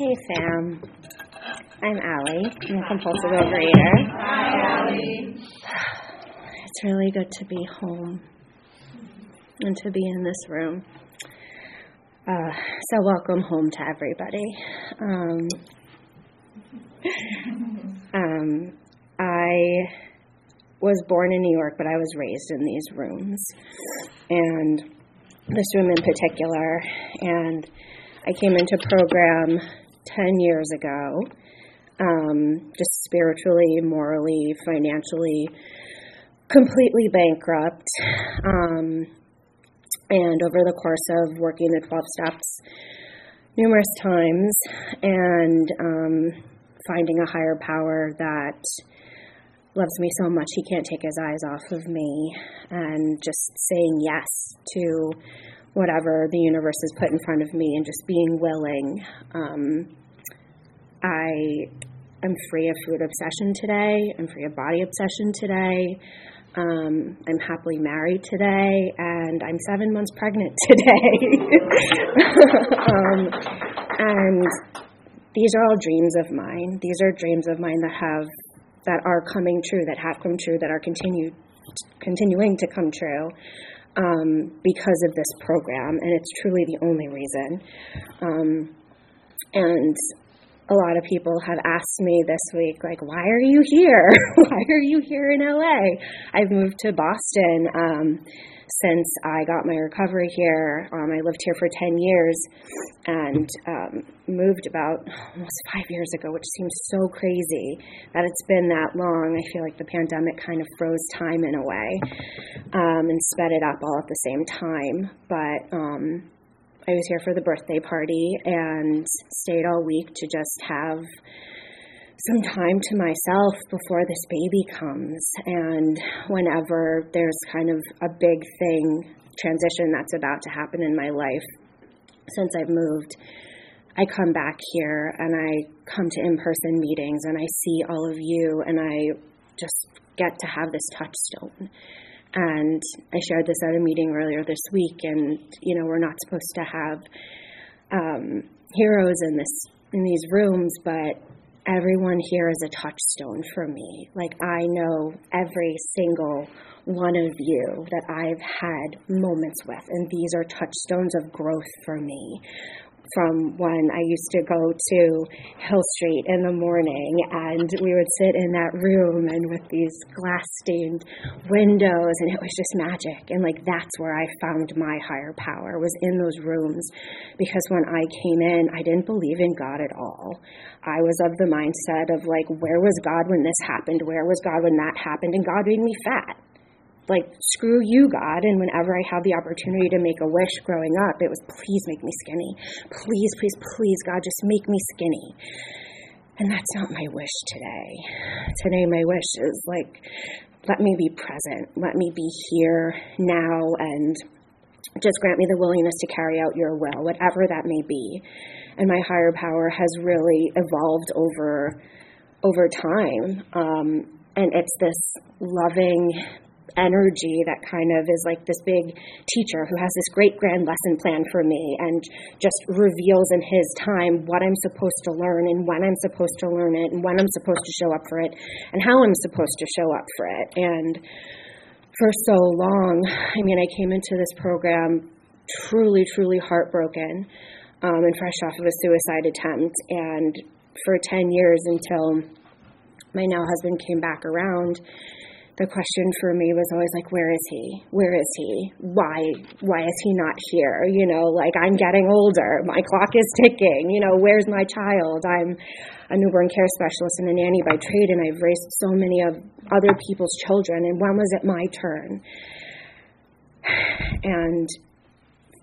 Hey, fam. I'm Allie. I'm a compulsive overeater. Hi, Allie. It's really good to be home and to be in this room. Uh, so, welcome home to everybody. Um, um, I was born in New York, but I was raised in these rooms, and this room in particular. And I came into program 10 years ago, um, just spiritually, morally, financially, completely bankrupt. Um, and over the course of working the 12 steps numerous times and um, finding a higher power that loves me so much he can't take his eyes off of me and just saying yes to whatever the universe has put in front of me and just being willing um, i am free of food obsession today i'm free of body obsession today um, I'm happily married today, and I'm seven months pregnant today. um, and these are all dreams of mine. These are dreams of mine that have that are coming true, that have come true, that are continue continuing to come true um, because of this program, and it's truly the only reason. Um, and a lot of people have asked me this week, like, why are you here? why are you here in LA? I've moved to Boston um, since I got my recovery here. Um, I lived here for 10 years and um, moved about almost five years ago, which seems so crazy that it's been that long. I feel like the pandemic kind of froze time in a way um, and sped it up all at the same time. But um, I was here for the birthday party and stayed all week to just have some time to myself before this baby comes. And whenever there's kind of a big thing, transition that's about to happen in my life since I've moved, I come back here and I come to in person meetings and I see all of you and I just get to have this touchstone. And I shared this at a meeting earlier this week, and you know we're not supposed to have um, heroes in this in these rooms, but everyone here is a touchstone for me. Like I know every single one of you that I've had moments with, and these are touchstones of growth for me from when I used to go to Hill Street in the morning and we would sit in that room and with these glass stained windows and it was just magic and like that's where I found my higher power was in those rooms because when I came in I didn't believe in God at all. I was of the mindset of like where was God when this happened? Where was God when that happened? And God made me fat like, screw you, God. And whenever I had the opportunity to make a wish growing up, it was, please make me skinny. Please, please, please, God, just make me skinny. And that's not my wish today. Today, my wish is like, let me be present. Let me be here now and just grant me the willingness to carry out your will, whatever that may be. And my higher power has really evolved over over time. Um, and it's this loving, energy that kind of is like this big teacher who has this great grand lesson plan for me and just reveals in his time what I'm supposed to learn and when I'm supposed to learn it and when I'm supposed to show up for it and how I'm supposed to show up for it. And for so long, I mean, I came into this program truly, truly heartbroken um, and fresh off of a suicide attempt. And for 10 years until my now husband came back around the question for me was always like where is he? Where is he? Why why is he not here? You know like i'm getting older. My clock is ticking. You know where's my child? I'm a newborn care specialist and a nanny by trade and i've raised so many of other people's children and when was it my turn? And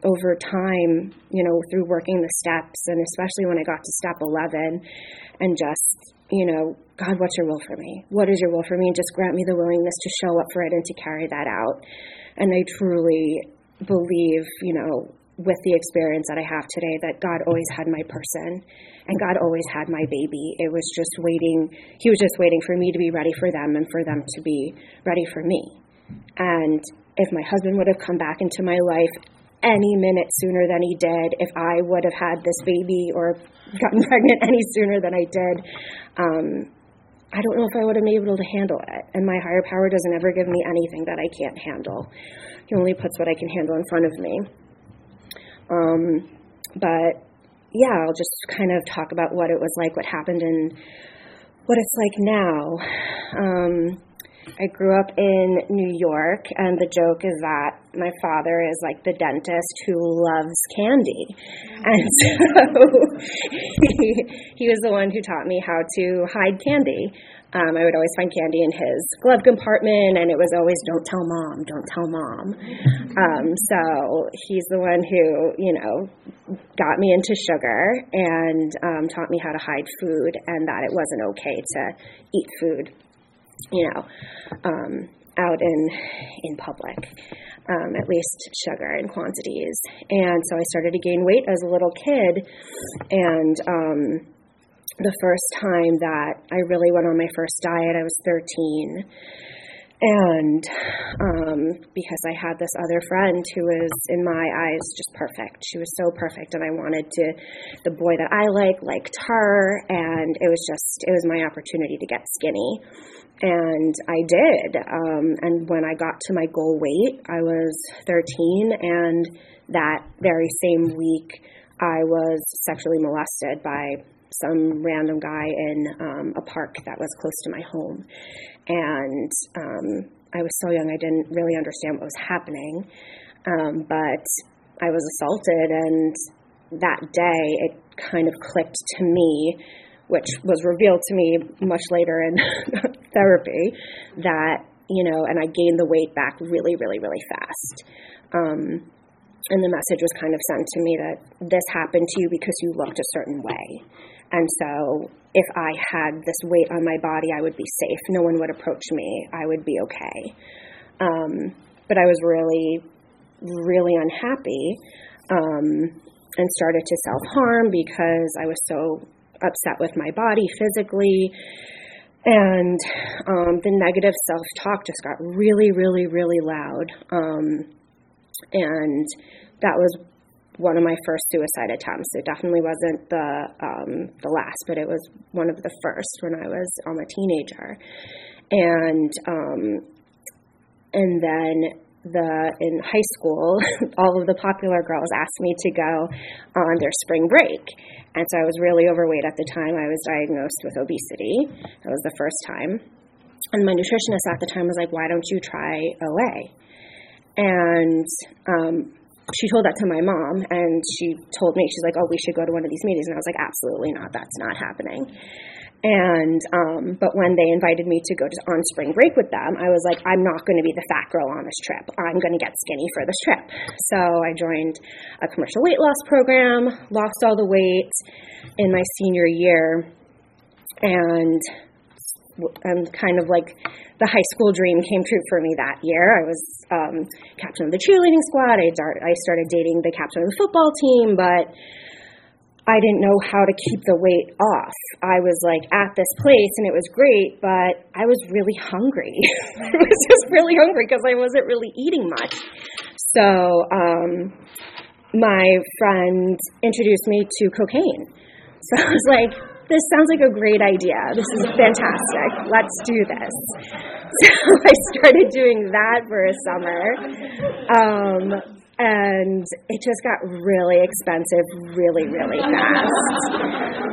over time, you know, through working the steps, and especially when I got to step 11, and just, you know, God, what's your will for me? What is your will for me? And just grant me the willingness to show up for it and to carry that out. And I truly believe, you know, with the experience that I have today, that God always had my person and God always had my baby. It was just waiting, He was just waiting for me to be ready for them and for them to be ready for me. And if my husband would have come back into my life any minute sooner than he did, if I would have had this baby or gotten pregnant any sooner than I did, um, I don't know if I would have been able to handle it. And my higher power doesn't ever give me anything that I can't handle. He only puts what I can handle in front of me. Um, but yeah, I'll just kind of talk about what it was like, what happened, and what it's like now. Um, I grew up in New York, and the joke is that my father is like the dentist who loves candy. And so he, he was the one who taught me how to hide candy. Um, I would always find candy in his glove compartment, and it was always, don't tell mom, don't tell mom. Um, so he's the one who, you know, got me into sugar and um, taught me how to hide food and that it wasn't okay to eat food you know, um, out in in public, um, at least sugar in quantities. And so I started to gain weight as a little kid, and um, the first time that I really went on my first diet, I was 13. And um, because I had this other friend who was, in my eyes, just perfect. She was so perfect, and I wanted to, the boy that I like liked her, and it was just, it was my opportunity to get skinny and I did. Um, and when I got to my goal weight, I was 13, and that very same week, I was sexually molested by some random guy in um, a park that was close to my home. And um, I was so young, I didn't really understand what was happening. Um, but I was assaulted, and that day it kind of clicked to me which was revealed to me much later in therapy, that, you know, and I gained the weight back really, really, really fast. Um, and the message was kind of sent to me that this happened to you because you looked a certain way. And so if I had this weight on my body, I would be safe. No one would approach me. I would be okay. Um, but I was really, really unhappy um, and started to self harm because I was so upset with my body physically. And um, the negative self talk just got really, really, really loud. Um, and that was one of my first suicide attempts. It definitely wasn't the um, the last, but it was one of the first when I was um, a teenager. And um, and then the in high school, all of the popular girls asked me to go on their spring break. And so I was really overweight at the time. I was diagnosed with obesity. That was the first time. And my nutritionist at the time was like, "Why don't you try OA?" And um, she told that to my mom, and she told me, she's like, "Oh, we should go to one of these meetings." And I was like, "Absolutely not. That's not happening." And um, but when they invited me to go to, on spring break with them, I was like, I'm not going to be the fat girl on this trip. I'm going to get skinny for this trip. So I joined a commercial weight loss program, lost all the weight in my senior year, and and kind of like the high school dream came true for me that year. I was um, captain of the cheerleading squad. I, I started dating the captain of the football team, but I didn't know how to keep the weight off. I was like at this place and it was great, but I was really hungry. I was just really hungry because I wasn't really eating much. So um, my friend introduced me to cocaine. So I was like, this sounds like a great idea. This is fantastic. Let's do this. So I started doing that for a summer. Um, and it just got really expensive really really fast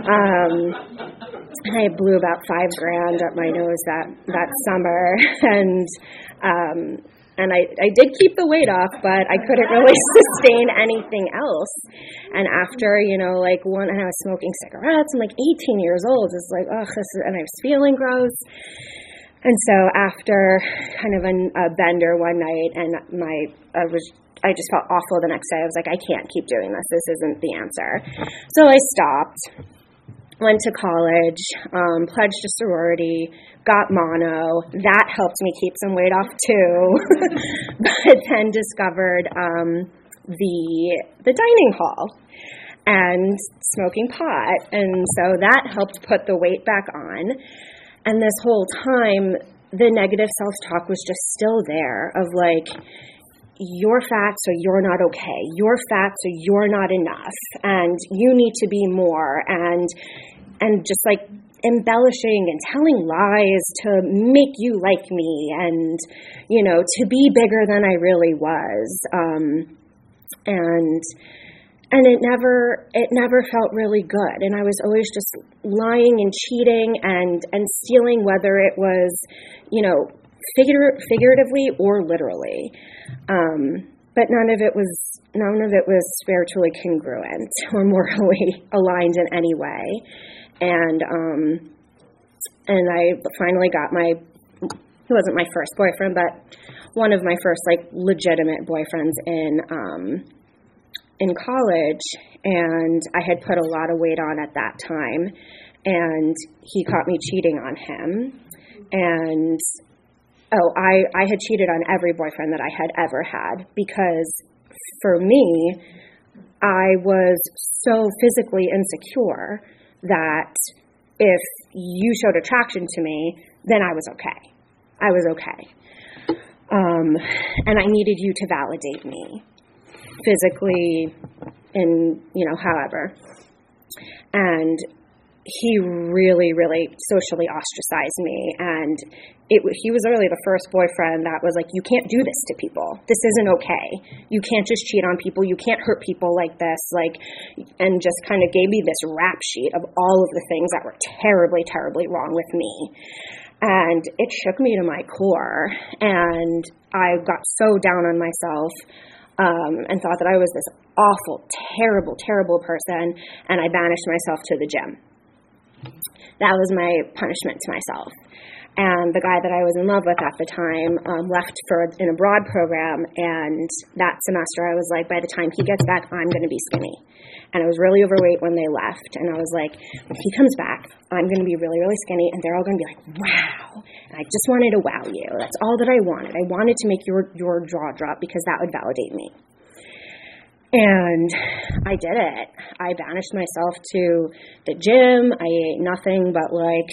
um, and i blew about five grand up my nose that that summer and um, and I, I did keep the weight off, but I couldn't really sustain anything else. And after, you know, like one, and I was smoking cigarettes. I'm like 18 years old. It's like, oh, this is, and I was feeling gross. And so after kind of an, a bender one night, and my I was I just felt awful the next day. I was like, I can't keep doing this. This isn't the answer. So I stopped. Went to college, um, pledged a sorority, got mono. That helped me keep some weight off too. but then discovered um, the the dining hall and smoking pot, and so that helped put the weight back on. And this whole time, the negative self talk was just still there of like, you're fat, so you're not okay. You're fat, so you're not enough, and you need to be more, and and just like embellishing and telling lies to make you like me, and you know to be bigger than I really was, um, and and it never it never felt really good. And i was always just lying and cheating and and stealing whether it was you know figuratively or literally. Um, but none of it was none of it was spiritually congruent or morally aligned in any way and um, and i finally got my he wasn't my first boyfriend but one of my first like legitimate boyfriends in um, in college, and I had put a lot of weight on at that time, and he caught me cheating on him. And oh, I, I had cheated on every boyfriend that I had ever had because for me, I was so physically insecure that if you showed attraction to me, then I was okay. I was okay. Um, and I needed you to validate me physically and you know however and he really really socially ostracized me. And it he was really the first boyfriend that was like you can't do this to people. This isn't okay. You can't just cheat on people. You can't hurt people like this. Like and just kind of gave me this rap sheet of all of the things that were terribly terribly wrong with me. And it shook me to my core. And i got so down on myself um, and thought that I was this awful, terrible, terrible person, and I banished myself to the gym. That was my punishment to myself. And the guy that I was in love with at the time um, left for an abroad program, and that semester I was like, by the time he gets back, I'm going to be skinny. And I was really overweight when they left, and I was like, when he comes back, I'm going to be really, really skinny, and they're all going to be like, wow. And I just wanted to wow you. That's all that I wanted. I wanted to make your your jaw drop because that would validate me. And I did it. I banished myself to the gym. I ate nothing but like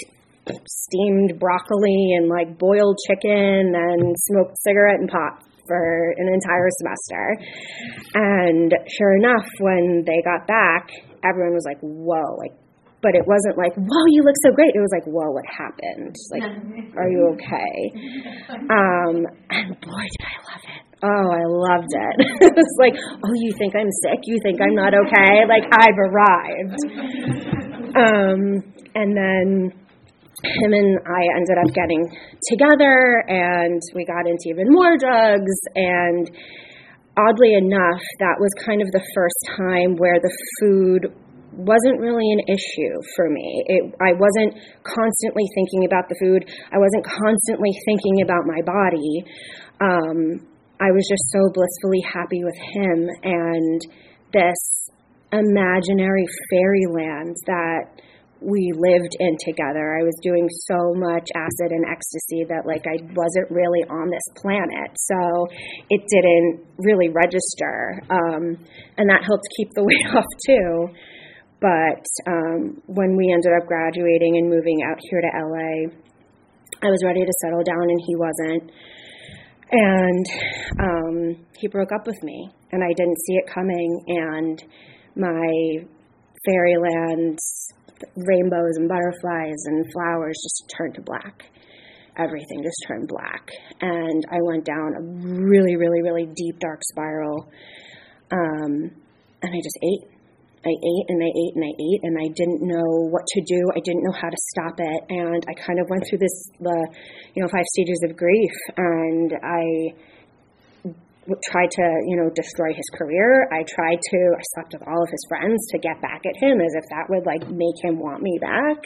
steamed broccoli and like boiled chicken and smoked cigarette and pot for an entire semester. And sure enough, when they got back, everyone was like, whoa, like, but it wasn't like, whoa, you look so great. It was like, whoa, what happened? Like, are you okay? Um, and boy, did I love it. Oh, I loved it. it was like, oh, you think I'm sick? You think I'm not okay? Like, I've arrived. Um, and then him and I ended up getting together and we got into even more drugs and oddly enough that was kind of the first time where the food wasn't really an issue for me. It, I wasn't constantly thinking about the food. I wasn't constantly thinking about my body. Um, I was just so blissfully happy with him and this imaginary fairyland that we lived in together. I was doing so much acid and ecstasy that like I wasn't really on this planet. So it didn't really register. Um, and that helped keep the weight off too. But um, when we ended up graduating and moving out here to LA, I was ready to settle down and he wasn't. And um, he broke up with me, and I didn't see it coming. And my fairyland rainbows and butterflies and flowers just turned to black. Everything just turned black. And I went down a really, really, really deep, dark spiral. Um, and I just ate. I ate and I ate and I ate and I didn't know what to do. I didn't know how to stop it. And I kind of went through this, the, you know, five stages of grief. And I tried to, you know, destroy his career. I tried to, I slept with all of his friends to get back at him as if that would like make him want me back.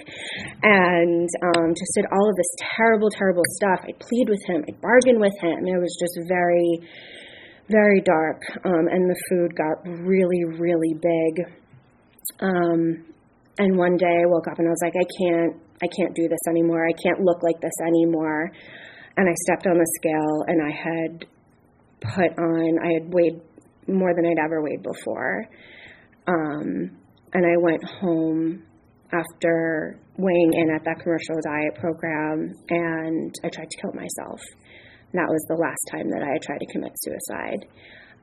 And um, just did all of this terrible, terrible stuff. I plead with him, I bargained with him. It was just very, very dark. Um, and the food got really, really big. Um, and one day I woke up and I was like, I can't, I can't do this anymore. I can't look like this anymore. And I stepped on the scale and I had put on, I had weighed more than I'd ever weighed before. Um, and I went home after weighing in at that commercial diet program and I tried to kill myself. And that was the last time that I had tried to commit suicide.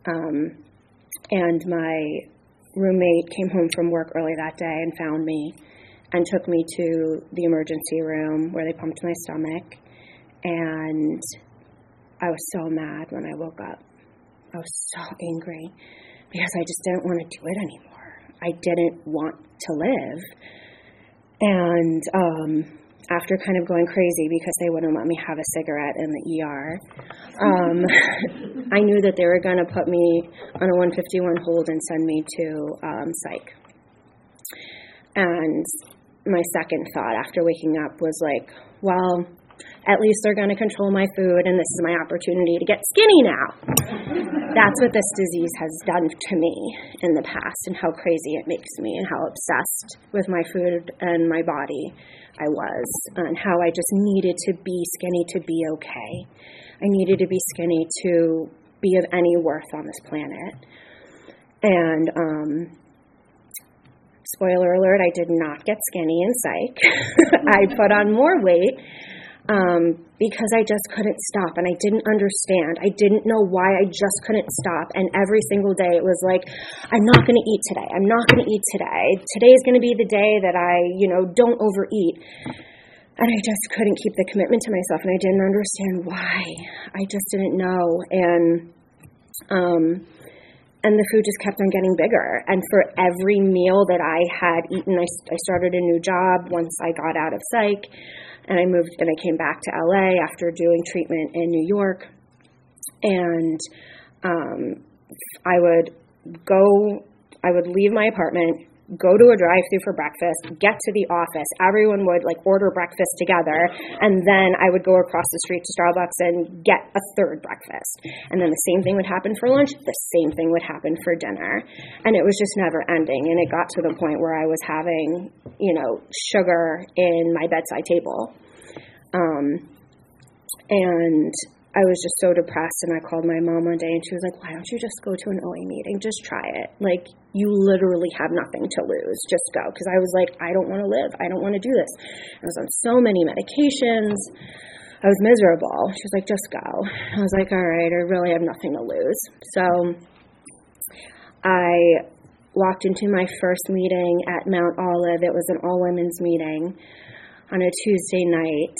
Um, and my roommate came home from work early that day and found me and took me to the emergency room where they pumped my stomach. And I was so mad when I woke up. I was so angry because I just didn't want to do it anymore. I didn't want to live. And um, after kind of going crazy because they wouldn't let me have a cigarette in the ER, um, I knew that they were going to put me on a 151 hold and send me to um, psych. And my second thought after waking up was like, well, at least they're going to control my food, and this is my opportunity to get skinny now. That's what this disease has done to me in the past, and how crazy it makes me, and how obsessed with my food and my body I was, and how I just needed to be skinny to be okay. I needed to be skinny to be of any worth on this planet. And, um, spoiler alert, I did not get skinny in psych. I put on more weight um, because I just couldn't stop and I didn't understand. I didn't know why I just couldn't stop. And every single day it was like, I'm not going to eat today. I'm not going to eat today. Today is going to be the day that I, you know, don't overeat. And I just couldn't keep the commitment to myself and I didn't understand why. I just didn't know. And, um, and the food just kept on getting bigger. And for every meal that I had eaten, I, I started a new job once I got out of psych and I moved and I came back to LA after doing treatment in New York, and um, I would go, I would leave my apartment, go to a drive-through for breakfast, get to the office. Everyone would like order breakfast together, and then I would go across the street to Starbucks and get a third breakfast. And then the same thing would happen for lunch. The same thing would happen for dinner, and it was just never ending. And it got to the point where I was having, you know, sugar in my bedside table. Um, and I was just so depressed, and I called my mom one day, and she was like, "Why don't you just go to an OA meeting? Just try it. Like you literally have nothing to lose. Just go." Because I was like, "I don't want to live. I don't want to do this." I was on so many medications. I was miserable. She was like, "Just go." I was like, "All right. I really have nothing to lose." So I walked into my first meeting at Mount Olive. It was an all women's meeting on a Tuesday night,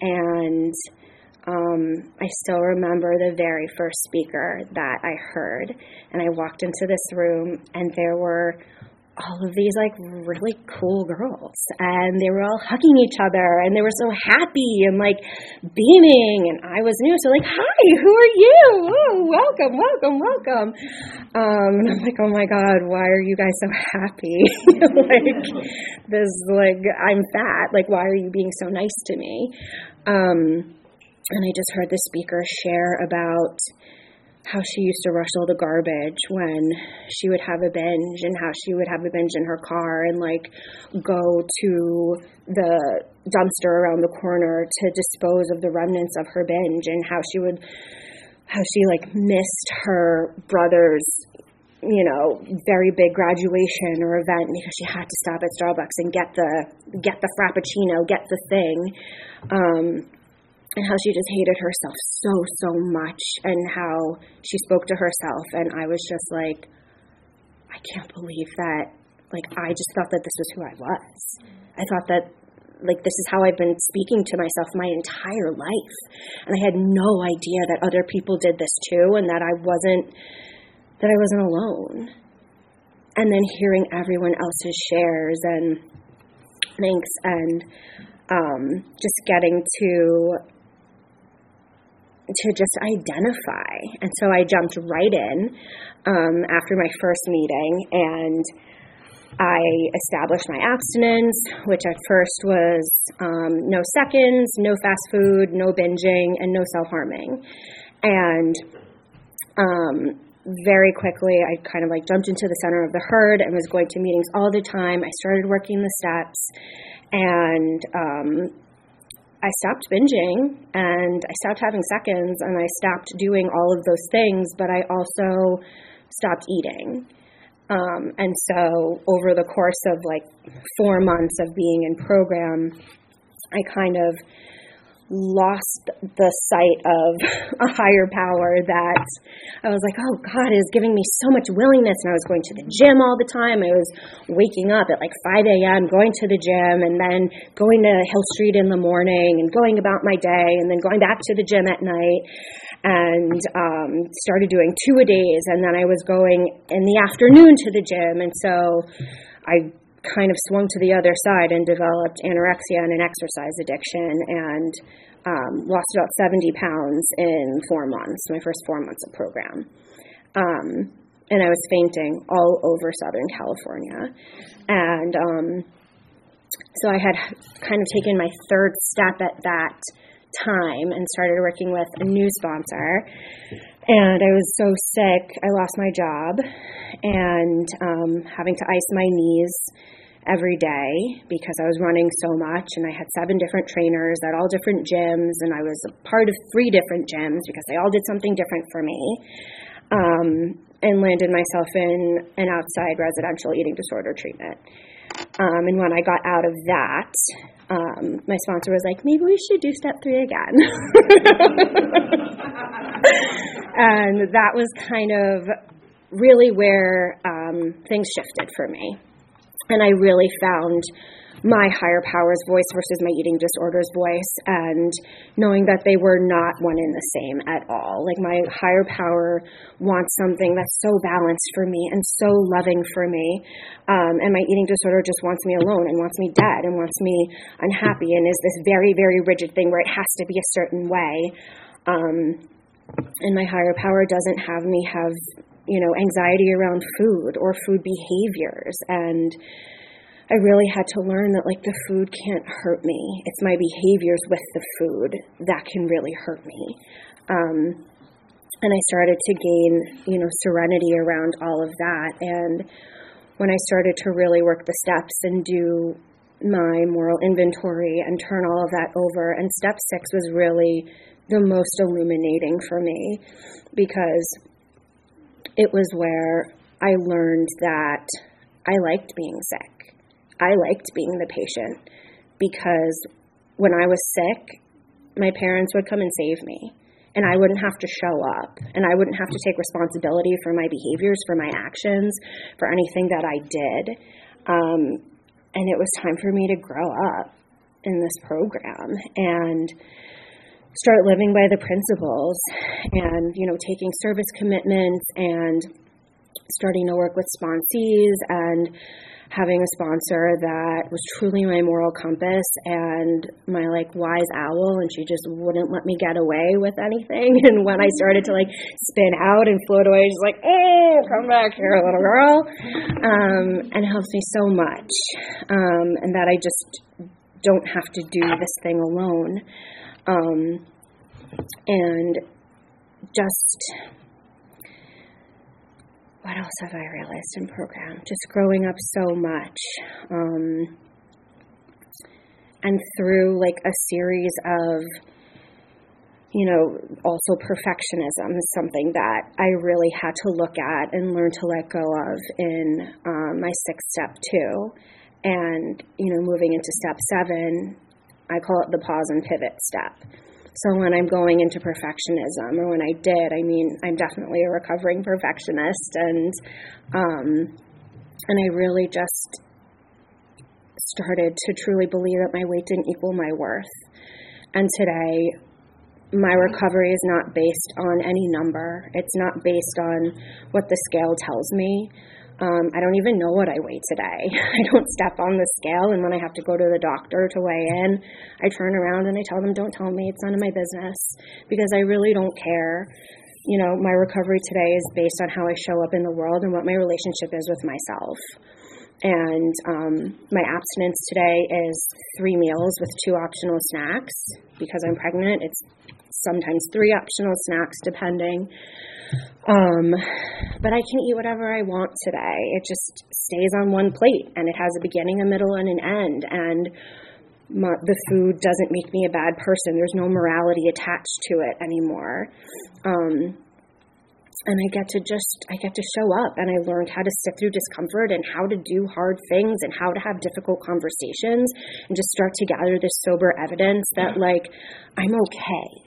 and um, I still remember the very first speaker that I heard. And I walked into this room, and there were all of these like really cool girls and they were all hugging each other and they were so happy and like beaming and I was new so like hi who are you? Oh welcome welcome welcome. Um and I'm like oh my god why are you guys so happy? Like this like I'm fat. Like why are you being so nice to me? Um and I just heard the speaker share about how she used to rush all the garbage when she would have a binge and how she would have a binge in her car and like go to the dumpster around the corner to dispose of the remnants of her binge and how she would how she like missed her brother's you know very big graduation or event because she had to stop at Starbucks and get the get the frappuccino get the thing. Um and how she just hated herself so so much and how she spoke to herself and I was just like I can't believe that like I just thought that this was who I was. I thought that like this is how I've been speaking to myself my entire life. And I had no idea that other people did this too and that I wasn't that I wasn't alone. And then hearing everyone else's shares and thanks and um, just getting to to just identify. And so I jumped right in um, after my first meeting and I established my abstinence, which at first was um, no seconds, no fast food, no binging, and no self harming. And um, very quickly, I kind of like jumped into the center of the herd and was going to meetings all the time. I started working the steps, and um, I stopped binging, and I stopped having seconds, and I stopped doing all of those things, but I also stopped eating. Um, and so, over the course of like four months of being in program, I kind of lost the sight of a higher power that I was like, oh, God is giving me so much willingness. And I was going to the gym all the time. I was waking up at like 5 a.m., going to the gym, and then going to Hill Street in the morning and going about my day, and then going back to the gym at night and um, started doing two a days. And then I was going in the afternoon to the gym. And so I kind of swung to the other side and developed anorexia and an exercise addiction and um, lost about 70 pounds in four months, my first four months of program. Um, and I was fainting all over Southern California. And um, so I had kind of taken my third step at that time and started working with a new sponsor. And I was so sick, I lost my job and um, having to ice my knees every day because I was running so much and I had seven different trainers at all different gyms and I was a part of three different gyms because they all did something different for me. Um, and landed myself in an outside residential eating disorder treatment. Um, and when I got out of that, um, my sponsor was like, maybe we should do step three again. and that was kind of really where um, things shifted for me. And I really found my higher power's voice versus my eating disorder's voice and knowing that they were not one and the same at all. Like my higher power wants something that's so balanced for me and so loving for me. Um, and my eating disorder just wants me alone and wants me dead and wants me unhappy and is this very, very rigid thing where it has to be a certain way. Um, and my higher power doesn't have me have, you know, anxiety around food or food behaviors and I really had to learn that like the food can't hurt me. It's my behaviors with the food that can really hurt me. Um, and I started to gain, you know, serenity around all of that. And when I started to really work the steps and do my moral inventory and turn all of that over, and step six was really the most illuminating for me because it was where I learned that I liked being sick. I liked being the patient because when I was sick, my parents would come and save me. And I wouldn't have to show up. And I wouldn't have to take responsibility for my behaviors, for my actions, for anything that I did. Um, and it was time for me to grow up in this program and start living by the principles and, you know, taking service commitments and starting to work with sponsees and having a sponsor that was truly my moral compass and my like wise owl and she just wouldn't let me get away with anything. And when I started to like spin out and float away she's like oh come back here little girl um, and it helps me so much um, and that I just don't have to do this thing alone um, and just what else have I realized in program? Just growing up so much. Um, and through like a series of, you know, also perfectionism is something that I really had to look at and learn to let go of in um, my sixth step too. And, you know, moving into step seven, I call it the pause and pivot step so when I'm going into perfectionism, or when I did, I mean, I'm definitely a recovering perfectionist, and um, and I really just started to truly believe that my weight didn't equal my worth. And today, my recovery is not based on any number. It's not based on what the scale tells me. Um, I don't even know what I weigh today. I don't step on the scale, and when I have to go to the doctor to weigh in, I turn around and I tell them, "Don't tell me. It's none of my business," because I really don't care. You know, my recovery today is based on how I show up in the world and what my relationship is with myself. And um, my abstinence today is three meals with two optional snacks. Because I'm pregnant, it's sometimes three optional snacks, depending. Um, but I can eat whatever I want today. It just stays on one plate and it has a beginning, a middle, and an end. And my, the food doesn't make me a bad person. There's no morality attached to it anymore. Um, and I get to just I get to show up and I learned how to sit through discomfort and how to do hard things and how to have difficult conversations and just start to gather this sober evidence that like I'm okay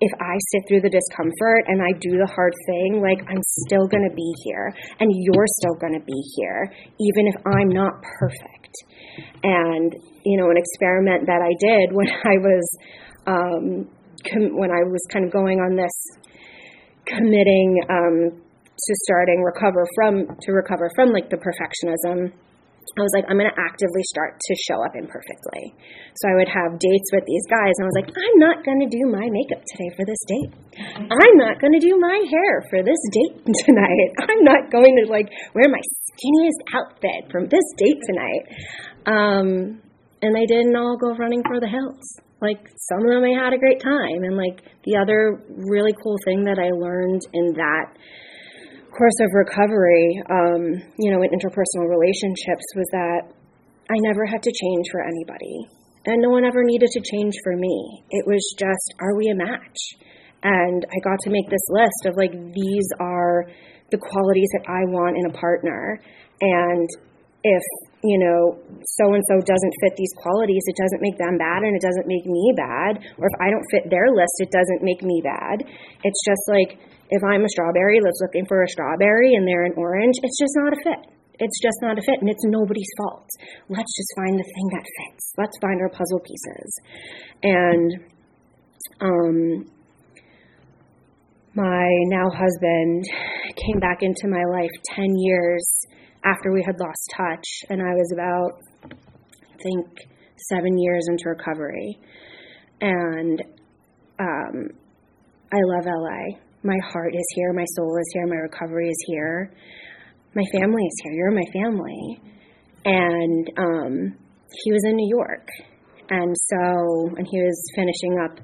if I sit through the discomfort and I do the hard thing, like I'm still going to be here and you're still going to be here, even if I'm not perfect. And, you know, an experiment that I did when I was, um, com- when I was kind of going on this committing, um, to starting recover from, to recover from like the perfectionism I was like, I'm going to actively start to show up imperfectly. So I would have dates with these guys, and I was like, I'm not going to do my makeup today for this date. I'm not going to do my hair for this date tonight. I'm not going to like wear my skinniest outfit from this date tonight. Um, and they didn't all go running for the hills. Like some of them, I had a great time, and like the other really cool thing that I learned in that course of recovery, um, you know, in interpersonal relationships was that I never had to change for anybody. And no one ever needed to change for me. It was just, are we a match? And I got to make this list of like, these are the qualities that I want in a partner. And if, you know, so and so doesn't fit these qualities, it doesn't make them bad and it doesn't make me bad. Or if I don't fit their list, it doesn't make me bad. It's just like, if I'm a strawberry that's looking for a strawberry and they're an orange, it's just not a fit. It's just not a fit, and it's nobody's fault. Let's just find the thing that fits. Let's find our puzzle pieces. And um, my now husband came back into my life 10 years after we had lost touch, and I was about, I think, seven years into recovery. And um, I love LA my heart is here, my soul is here, my recovery is here, my family is here. You're my family. And um, he was in New York. And so, and he was finishing up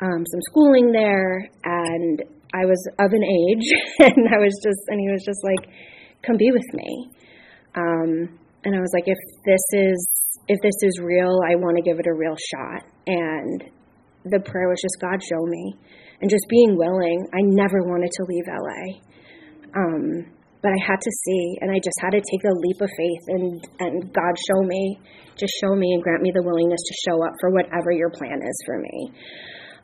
um, some schooling there, and I was of an age, and I was just, and he was just like, come be with me. Um, and I was like, if this is, if this is real, I want to give it a real shot. And the prayer was just, God, show me and just being willing. I never wanted to leave LA. Um, but I had to see, and I just had to take a leap of faith and, and God show me, just show me and grant me the willingness to show up for whatever your plan is for me.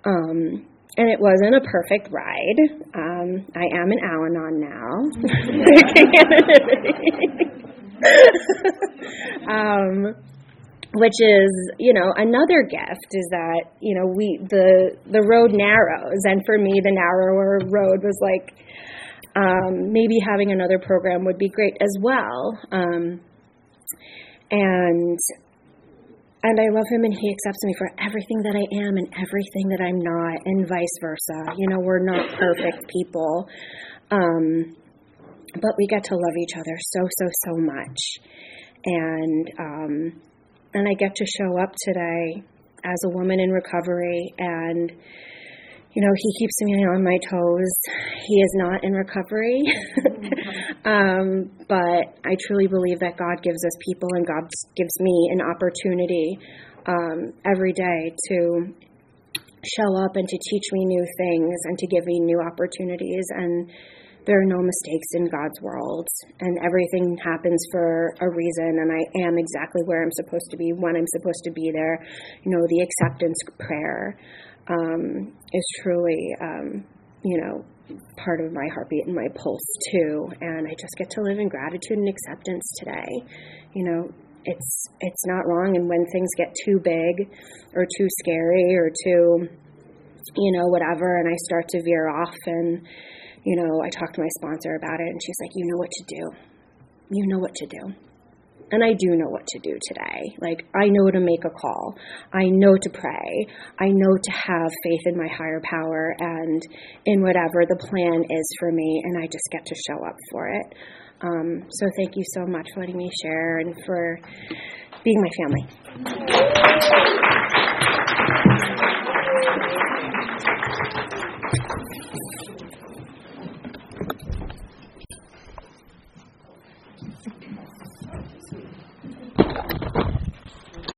Um, and it wasn't a perfect ride. Um, I am an Al Anon now. um, which is you know another gift is that you know we the the road narrows and for me the narrower road was like um, maybe having another program would be great as well um, and and I love him and he accepts me for everything that I am and everything that I'm not and vice versa. You know we're not perfect people um, but we get to love each other so so so much. And um, and I get to show up today as a woman in recovery and you know he keeps me on my toes. He is not in recovery. Um, but i truly believe that god gives us people and god gives me an opportunity um, every day to show up and to teach me new things and to give me new opportunities. And there are no mistakes in God's world, and everything happens for a reason, and I am exactly where I'm supposed to be when I'm supposed to be there. You know, the acceptance prayer um, is truly, um, you know, part of my heartbeat and my pulse too, and I just get to live in gratitude and acceptance today. You know, it's it's not wrong, and when things get too big, or too scary, or too, you know, whatever, and I start to veer off and you know, I talk to my sponsor about it, and she's like, you know what to do. you know what to do. And I do know what to do today. Like, I know to make a call. I know to pray. I know to have faith in my higher power and in whatever the plan is for me, and I just get to show up for it. Um, so, thank you so much for letting me share and for being my family.